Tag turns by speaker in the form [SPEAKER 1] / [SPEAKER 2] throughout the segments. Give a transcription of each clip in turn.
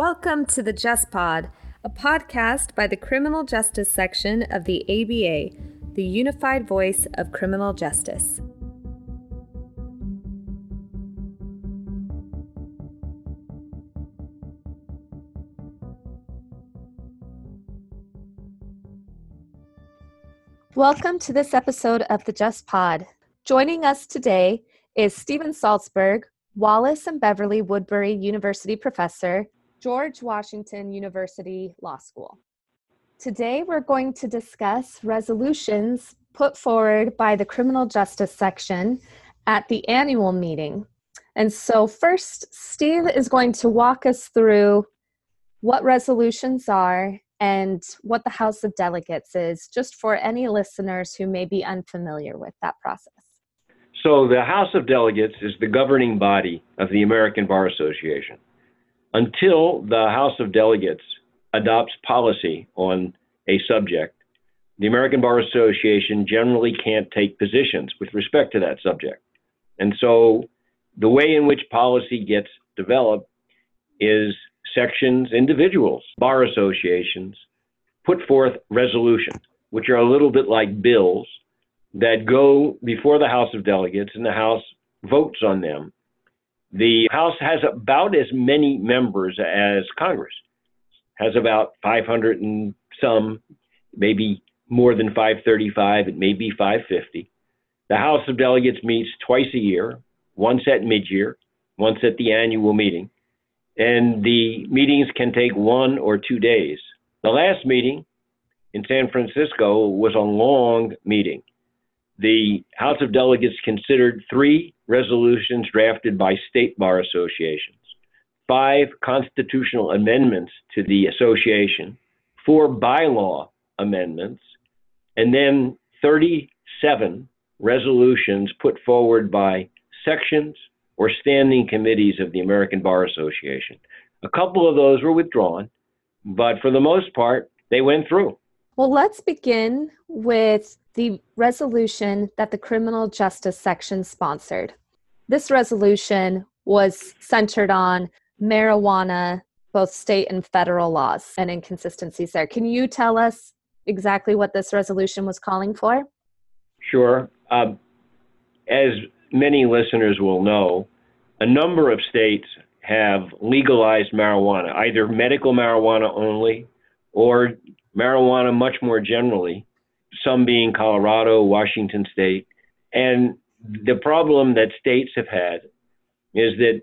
[SPEAKER 1] Welcome to the Just Pod, a podcast by the Criminal Justice Section of the ABA, the unified voice of criminal justice. Welcome to this episode of the Just Pod. Joining us today is Stephen Saltzburg, Wallace and Beverly Woodbury University professor George Washington University Law School. Today, we're going to discuss resolutions put forward by the Criminal Justice Section at the annual meeting. And so, first, Steve is going to walk us through what resolutions are and what the House of Delegates is, just for any listeners who may be unfamiliar with that process.
[SPEAKER 2] So, the House of Delegates is the governing body of the American Bar Association until the House of Delegates adopts policy on a subject, the American Bar Association generally can't take positions with respect to that subject. And so the way in which policy gets developed is sections, individuals, bar associations put forth resolutions, which are a little bit like bills that go before the House of Delegates and the House votes on them the House has about as many members as Congress, has about 500 and some, maybe more than 535, it may be 550. The House of Delegates meets twice a year, once at mid-year, once at the annual meeting, and the meetings can take one or two days. The last meeting in San Francisco was a long meeting. The House of Delegates considered three resolutions drafted by state bar associations, five constitutional amendments to the association, four bylaw amendments, and then 37 resolutions put forward by sections or standing committees of the American Bar Association. A couple of those were withdrawn, but for the most part, they went through.
[SPEAKER 1] Well, let's begin with the resolution that the Criminal Justice Section sponsored. This resolution was centered on marijuana, both state and federal laws and inconsistencies there. Can you tell us exactly what this resolution was calling for?
[SPEAKER 2] Sure. Um, as many listeners will know, a number of states have legalized marijuana, either medical marijuana only or marijuana much more generally, some being Colorado, Washington State. And the problem that states have had is that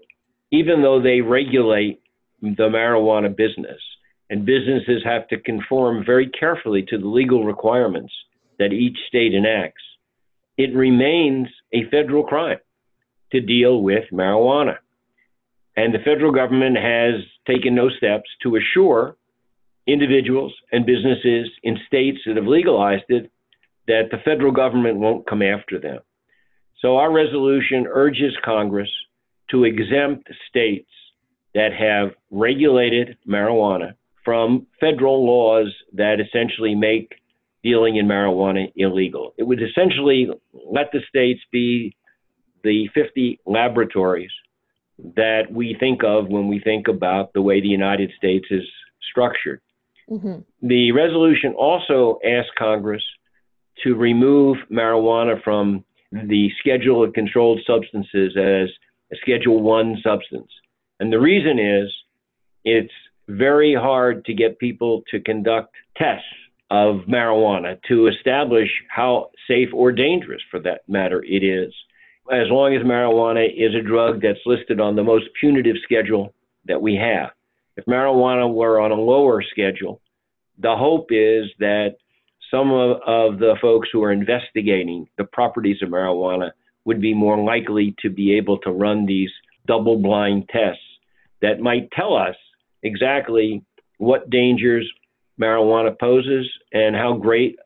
[SPEAKER 2] even though they regulate the marijuana business and businesses have to conform very carefully to the legal requirements that each state enacts, it remains a federal crime to deal with marijuana. And the federal government has taken no steps to assure individuals and businesses in states that have legalized it that the federal government won't come after them. So our resolution urges Congress to exempt states that have regulated marijuana from federal laws that essentially make dealing in marijuana illegal. It would essentially let the states be the 50 laboratories that we think of when we think about the way the United States is structured. Mm-hmm. The resolution also asks Congress to remove marijuana from the schedule of controlled substances as a Schedule One substance. And the reason is it's very hard to get people to conduct tests of marijuana to establish how safe or dangerous, for that matter, it is. As long as marijuana is a drug that's listed on the most punitive schedule that we have. If marijuana were on a lower schedule, the hope is that some of, of the folks who are investigating the properties of marijuana would be more likely to be able to run these double blind tests that might tell us exactly what dangers marijuana poses and how great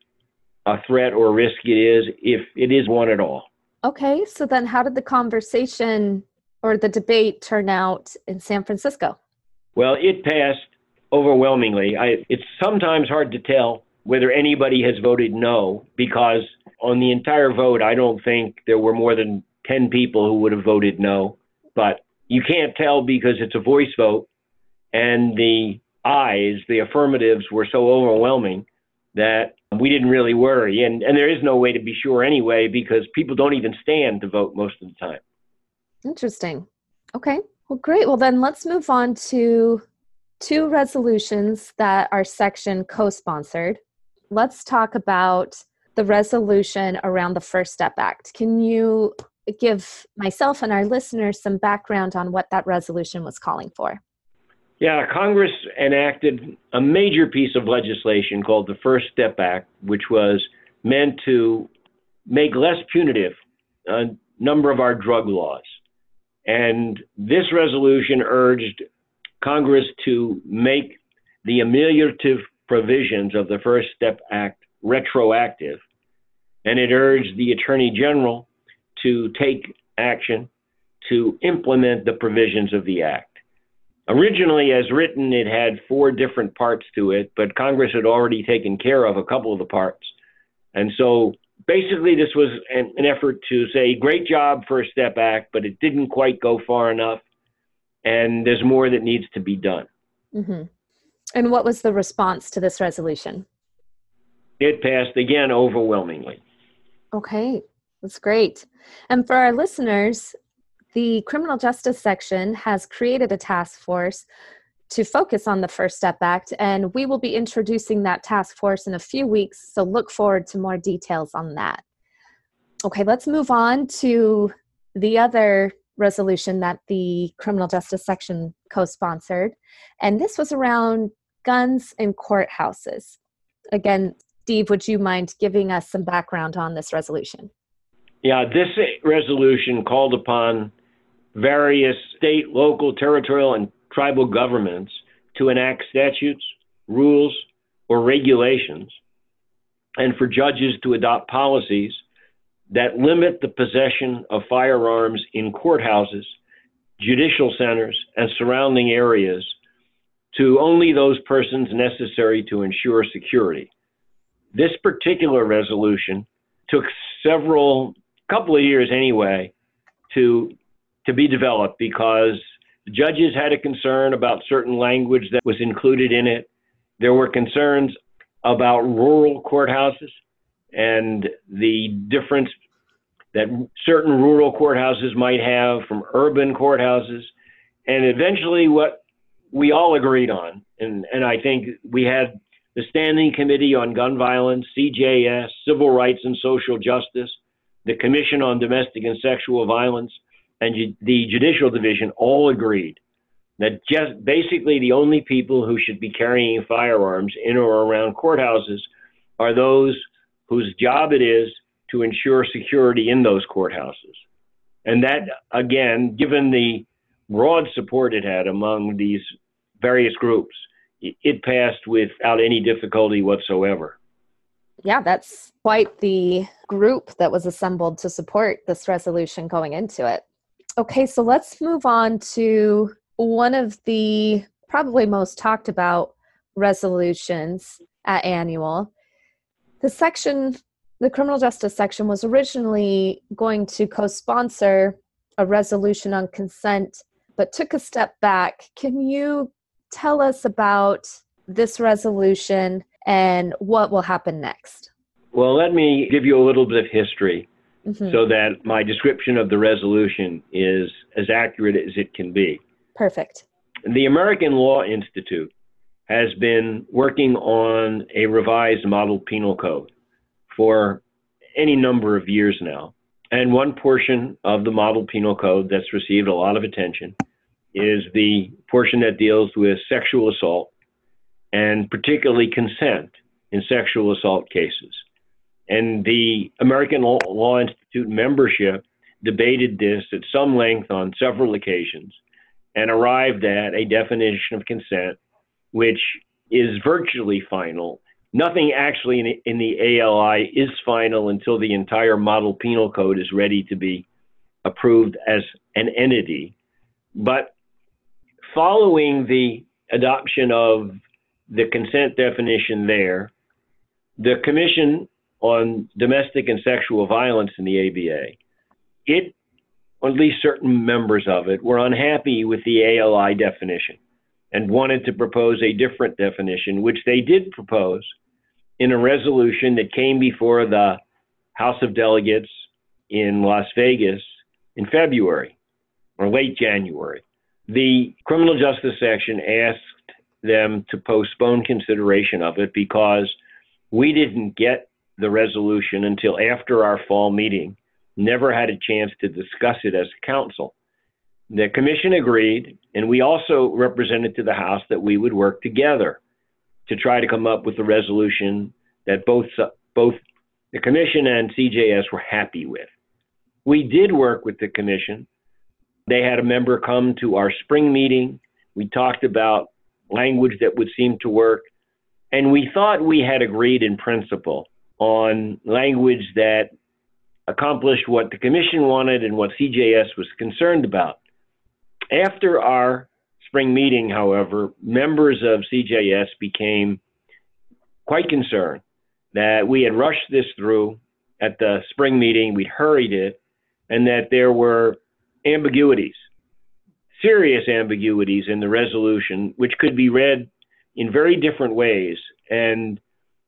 [SPEAKER 2] a threat or risk it is if it is one at all.
[SPEAKER 1] Okay, so then how did the conversation or the debate turn out in San Francisco?
[SPEAKER 2] Well, it passed overwhelmingly. I, it's sometimes hard to tell whether anybody has voted no, because on the entire vote, I don't think there were more than 10 people who would have voted no. But you can't tell because it's a voice vote. and the ayes, the affirmatives, were so overwhelming that we didn't really worry. And, and there is no way to be sure anyway because people don't even stand to vote most of the time.
[SPEAKER 1] Interesting. Okay. Well, great. Well, then let's move on to two resolutions that our section co sponsored. Let's talk about the resolution around the First Step Act. Can you give myself and our listeners some background on what that resolution was calling for?
[SPEAKER 2] Yeah, Congress enacted a major piece of legislation called the First Step Act, which was meant to make less punitive a number of our drug laws. And this resolution urged Congress to make the ameliorative provisions of the First Step Act retroactive. And it urged the Attorney General to take action to implement the provisions of the Act. Originally, as written, it had four different parts to it, but Congress had already taken care of a couple of the parts. And so basically, this was an, an effort to say, great job, First Step Act, but it didn't quite go far enough. And there's more that needs to be done.
[SPEAKER 1] Mm-hmm. And what was the response to this resolution?
[SPEAKER 2] It passed again overwhelmingly.
[SPEAKER 1] Okay, that's great. And for our listeners, the criminal justice section has created a task force to focus on the First Step Act, and we will be introducing that task force in a few weeks, so look forward to more details on that. Okay, let's move on to the other resolution that the criminal justice section co sponsored, and this was around guns in courthouses. Again, Steve, would you mind giving us some background on this resolution?
[SPEAKER 2] Yeah, this resolution called upon various state, local, territorial, and tribal governments to enact statutes, rules, or regulations, and for judges to adopt policies that limit the possession of firearms in courthouses, judicial centers, and surrounding areas to only those persons necessary to ensure security. This particular resolution took several, couple of years anyway, to to be developed because the judges had a concern about certain language that was included in it. There were concerns about rural courthouses and the difference that certain rural courthouses might have from urban courthouses. And eventually, what we all agreed on, and, and I think we had the Standing Committee on Gun Violence, CJS, Civil Rights and Social Justice, the Commission on Domestic and Sexual Violence, and ju- the Judicial Division all agreed that just basically the only people who should be carrying firearms in or around courthouses are those whose job it is to ensure security in those courthouses. And that, again, given the broad support it had among these various groups, it passed without any difficulty whatsoever.
[SPEAKER 1] Yeah, that's quite the group that was assembled to support this resolution going into it. Okay, so let's move on to one of the probably most talked about resolutions at annual. The section, the criminal justice section, was originally going to co sponsor a resolution on consent, but took a step back. Can you tell us about this resolution and what will happen next?
[SPEAKER 2] Well, let me give you a little bit of history mm-hmm. so that my description of the resolution is as accurate as it can be.
[SPEAKER 1] Perfect.
[SPEAKER 2] The American Law Institute has been working on a revised model penal code for any number of years now. And one portion of the model penal code that's received a lot of attention is the portion that deals with sexual assault and particularly consent in sexual assault cases. And the American Law Institute membership debated this at some length on several occasions and arrived at a definition of consent which is virtually final. Nothing actually in the, in the ALI is final until the entire model penal code is ready to be approved as an entity. But following the adoption of the consent definition there, the Commission on domestic and sexual violence in the ABA, it, or at least certain members of it, were unhappy with the ALI definition. and wanted to propose a different definition, which they did propose in a resolution that came before the House of Delegates in Las Vegas in February or late January. The criminal justice section asked them to postpone consideration of it because we didn't get the resolution until after our fall meeting, never had a chance to discuss it as council. The commission agreed, and we also represented to the House that we would work together to try to come up with a resolution that both both the commission and CJS were happy with. We did work with the commission. They had a member come to our spring meeting. We talked about language that would seem to work, and we thought we had agreed in principle on language that accomplished what the commission wanted and what CJS was concerned about. After our spring meeting, however, members of CJS became quite concerned that we had rushed this through at the spring meeting, we'd hurried it, and that there were ambiguities, serious ambiguities in the resolution, which could be read in very different ways. And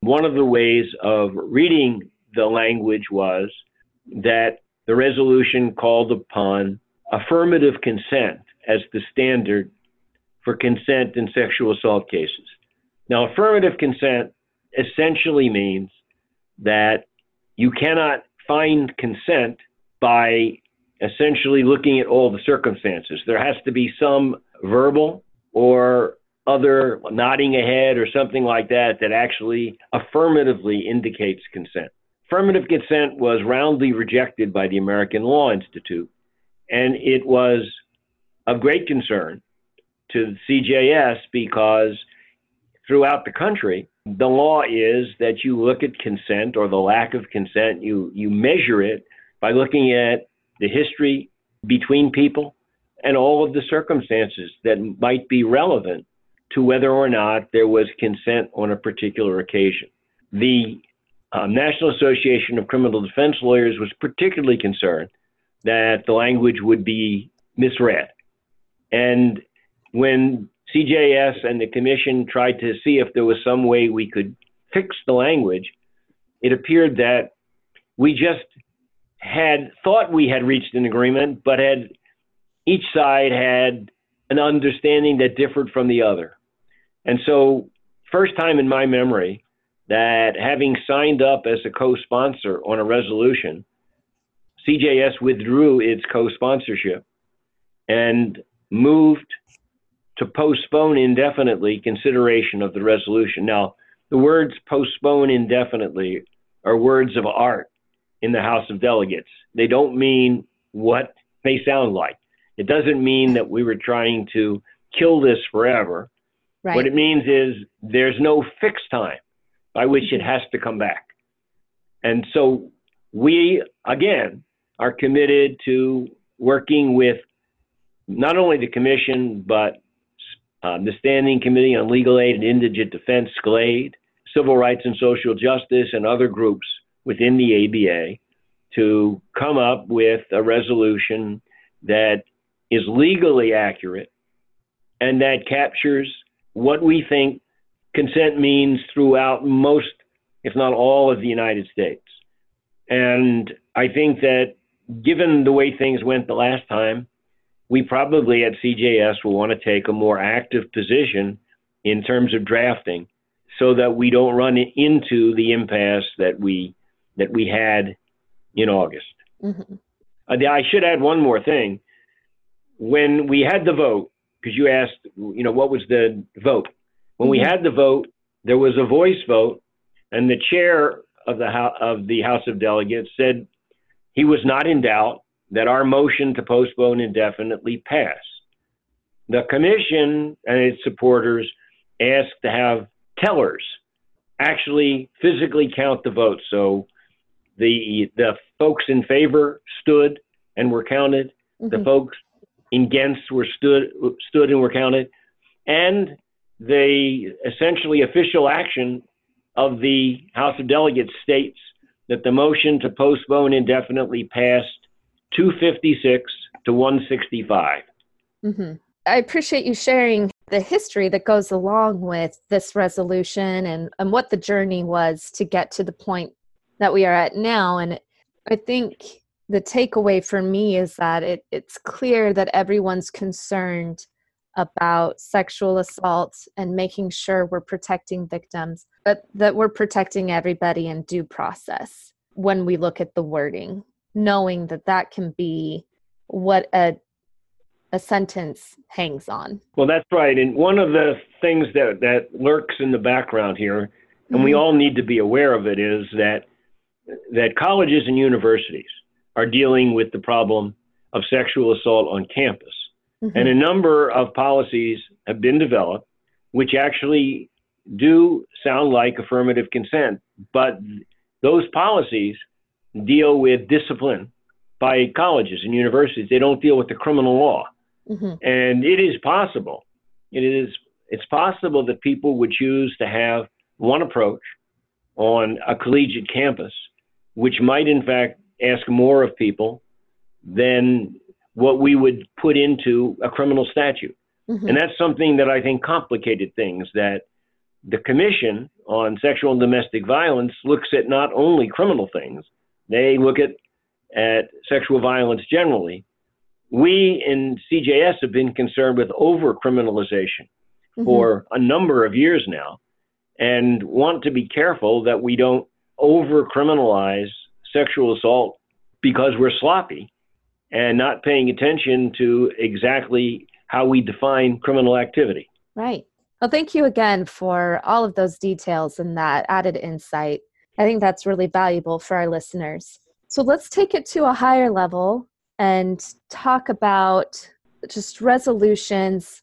[SPEAKER 2] one of the ways of reading the language was that the resolution called upon affirmative consent as the standard for consent in sexual assault cases. Now, affirmative consent essentially means that you cannot find consent by essentially looking at all the circumstances. There has to be some verbal or other nodding ahead or something like that that actually affirmatively indicates consent. Affirmative consent was roundly rejected by the American Law Institute, and it was of great concern to CJS because throughout the country, the law is that you look at consent or the lack of consent, you, you measure it by looking at the history between people and all of the circumstances that might be relevant to whether or not there was consent on a particular occasion. The uh, National Association of Criminal Defense Lawyers was particularly concerned that the language would be misread. And when CJS and the commission tried to see if there was some way we could fix the language, it appeared that we just had thought we had reached an agreement, but had each side had an understanding that differed from the other. And so, first time in my memory that having signed up as a co sponsor on a resolution, CJS withdrew its co sponsorship and moved to postpone indefinitely consideration of the resolution. Now, the words postpone indefinitely are words of art in the House of Delegates. They don't mean what they sound like. It doesn't mean that we were trying to kill this forever. Right. What it means is there's no fixed time by which it has to come back. And so we, again, are committed to working with not only the commission, but um, the Standing Committee on Legal Aid and Indigent Defense, SCLAID, Civil Rights and Social Justice, and other groups within the ABA to come up with a resolution that is legally accurate and that captures what we think consent means throughout most, if not all, of the United States. And I think that given the way things went the last time, we probably at CJS will want to take a more active position in terms of drafting so that we don't run into the impasse that we that we had in August. Mm-hmm. Uh, I should add one more thing. When we had the vote, because you asked, you know, what was the vote? When mm-hmm. we had the vote, there was a voice vote, and the chair of the House, of the House of Delegates said he was not in doubt that our motion to postpone indefinitely passed. The commission and its supporters asked to have tellers actually physically count the votes. So the the folks in favor stood and were counted. Mm-hmm. The folks against were stood stood and were counted, and the essentially official action of the House of Delegates states that the motion to postpone indefinitely passed 256 to 165.
[SPEAKER 1] Mm-hmm. I appreciate you sharing the history that goes along with this resolution and, and what the journey was to get to the point that we are at now. And I think the takeaway for me is that it, it's clear that everyone's concerned about sexual assault and making sure we're protecting victims, but that we're protecting everybody in due process when we look at the wording, knowing that that can be what a a sentence hangs on.
[SPEAKER 2] Well, that's right. And one of the things that, that lurks in the background here, and mm-hmm. we all need to be aware of it, is that that colleges and universities are dealing with the problem of sexual assault on campus. Mm-hmm. And a number of policies have been developed which actually do sound like affirmative consent, but those policies deal with discipline by colleges and universities. They don't deal with the criminal law. Mm-hmm. And it is possible. It is it's possible that people would choose to have one approach on a collegiate campus, which might in fact ask more of people than what we would put into a criminal statute. Mm-hmm. And that's something that I think complicated things that the Commission on Sexual and Domestic Violence looks at not only criminal things, they look at, at sexual violence generally. We in CJS have been concerned with over criminalization mm-hmm. for a number of years now and want to be careful that we don't over criminalize sexual assault because we're sloppy and not paying attention to exactly how we define criminal activity.
[SPEAKER 1] Right. Well, thank you again for all of those details and that added insight. I think that's really valuable for our listeners. So let's take it to a higher level and talk about just resolutions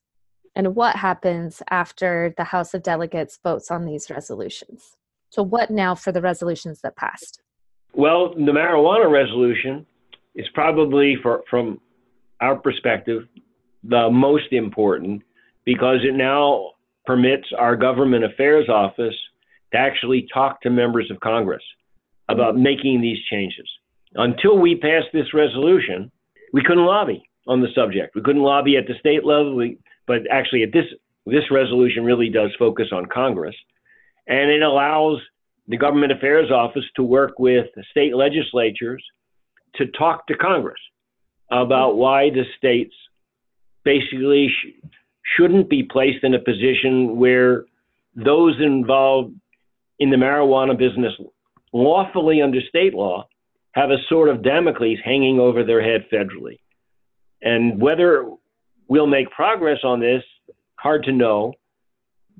[SPEAKER 1] and what happens after the House of Delegates votes on these resolutions. So, what now for the resolutions that passed?
[SPEAKER 2] Well, the marijuana resolution is probably, for, from our perspective, the most important because it now permits our government affairs office to actually talk to members of Congress about making these changes. Until we passed this resolution, we couldn't lobby on the subject. We couldn't lobby at the state level, we, but actually, at this this resolution really does focus on Congress, and it allows the government affairs office to work with state legislatures to talk to Congress about why the states basically sh- shouldn't be placed in a position where those involved in the marijuana business lawfully under state law have a sort of Damocles hanging over their head federally. And whether we'll make progress on this, hard to know.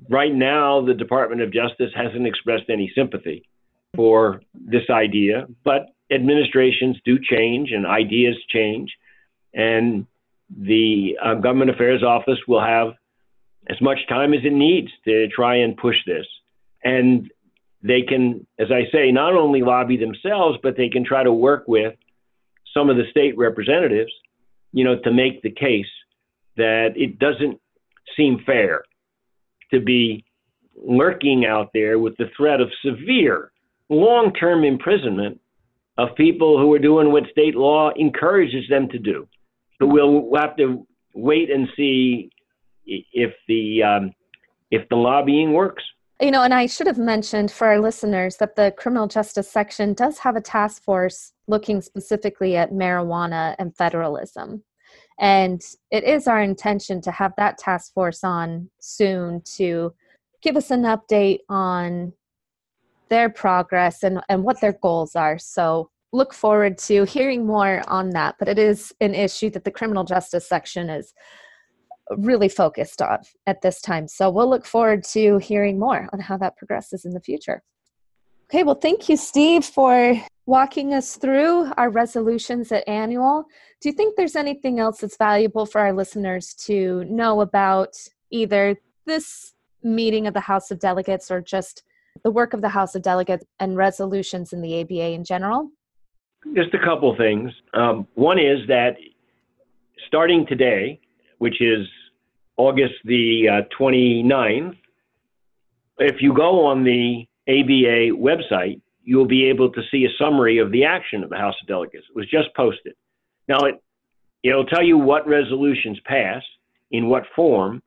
[SPEAKER 2] Right now, the Department of Justice hasn't expressed any sympathy for this idea, but administrations do change and ideas change. And the uh, Government Affairs Office will have as much time as it needs to try and push this. And they can, as I say, not only lobby themselves, but they can try to work with some of the state representatives, you know, to make the case that it doesn't seem fair to be lurking out there with the threat of severe long term imprisonment of people who are doing what state law encourages them to do. But we'll, we'll have to wait and see if the um, if the lobbying works.
[SPEAKER 1] You know, and I should have mentioned for our listeners that the criminal justice section does have a task force looking specifically at marijuana and federalism. And it is our intention to have that task force on soon to give us an update on their progress and, and what their goals are. So look forward to hearing more on that. But it is an issue that the criminal justice section is really focused on at this time. So we'll look forward to hearing more on how that progresses in the future. Okay, well, thank you, Steve, for walking us through our resolutions at annual. Do you think there's anything else that's valuable for our listeners to know about either this meeting of the House of Delegates or just the work of the House of Delegates and resolutions in the ABA in general?
[SPEAKER 2] Just a couple things. Um, one is that starting today, which is August the uh, 29th, if you go on the ABA website, you'll be able to see a summary of the action of the House of Delegates. It was just posted. Now, it, it'll tell you what resolutions passed, in what form,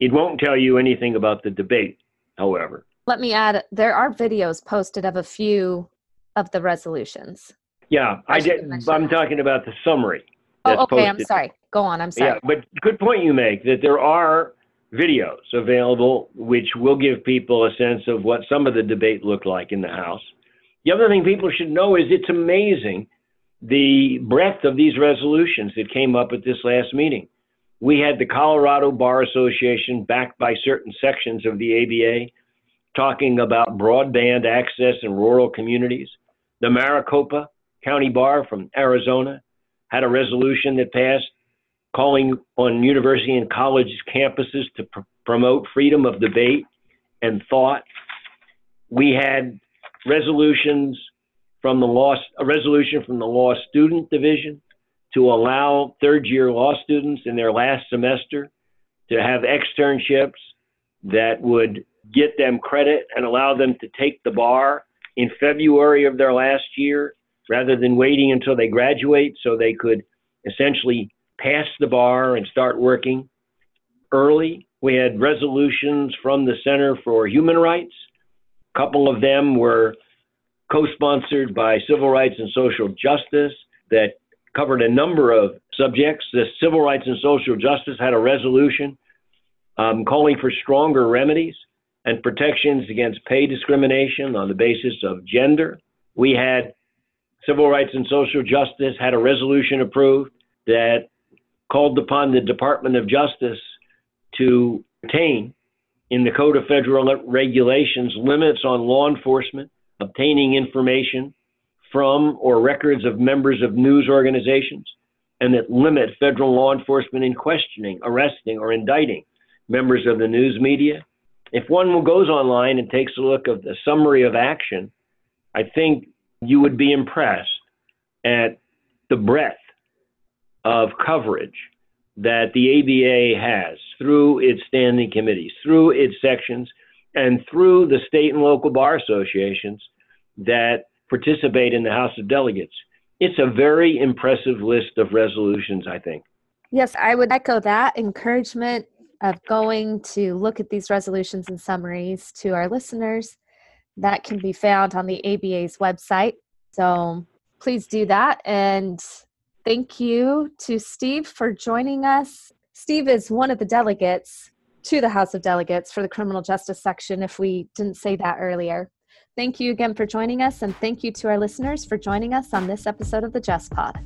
[SPEAKER 2] It won't tell you anything about the debate, however.
[SPEAKER 1] Let me add there are videos posted of a few of the resolutions.
[SPEAKER 2] Yeah, I, I did. I'm talking about the summary.
[SPEAKER 1] Oh, okay. Posted. I'm sorry. Go on. I'm sorry.
[SPEAKER 2] Yeah, but good point you make that there are videos available which will give people a sense of what some of the debate looked like in the House. The other thing people should know is it's amazing the breadth of these resolutions that came up at this last meeting. We had the Colorado Bar Association, backed by certain sections of the ABA, talking about broadband access in rural communities. The Maricopa County Bar from Arizona had a resolution that passed calling on university and college campuses to pr- promote freedom of debate and thought. We had resolutions from the law, a resolution from the law student division to allow third year law students in their last semester to have externships that would get them credit and allow them to take the bar in February of their last year rather than waiting until they graduate so they could essentially pass the bar and start working early. We had resolutions from the Center for Human Rights. A couple of them were co sponsored by Civil Rights and Social Justice that covered a number of subjects. The Civil Rights and Social Justice had a resolution um, calling for stronger remedies and protections against pay discrimination on the basis of gender. We had Civil Rights and Social Justice had a resolution approved that called upon the Department of Justice to retain in the Code of Federal Regulations limits on law enforcement obtaining information from or records of members of news organizations and that limit federal law enforcement in questioning, arresting, or indicting members of the news media. If one goes online and takes a look at the summary of action, I think you would be impressed at the breadth of coverage that the ABA has through its standing committees, through its sections, and through the state and local bar associations that participate in the House of Delegates. It's a very impressive list of resolutions, I think.
[SPEAKER 1] Yes, I would echo that encouragement of going to look at these resolutions and summaries to our listeners. That can be found on the ABA's website. So please do that. And thank you to Steve for joining us. Steve is one of the delegates to the House of Delegates for the criminal justice section, if we didn't say that earlier. Thank you again for joining us, and thank you to our listeners for joining us on this episode of the Just Pod.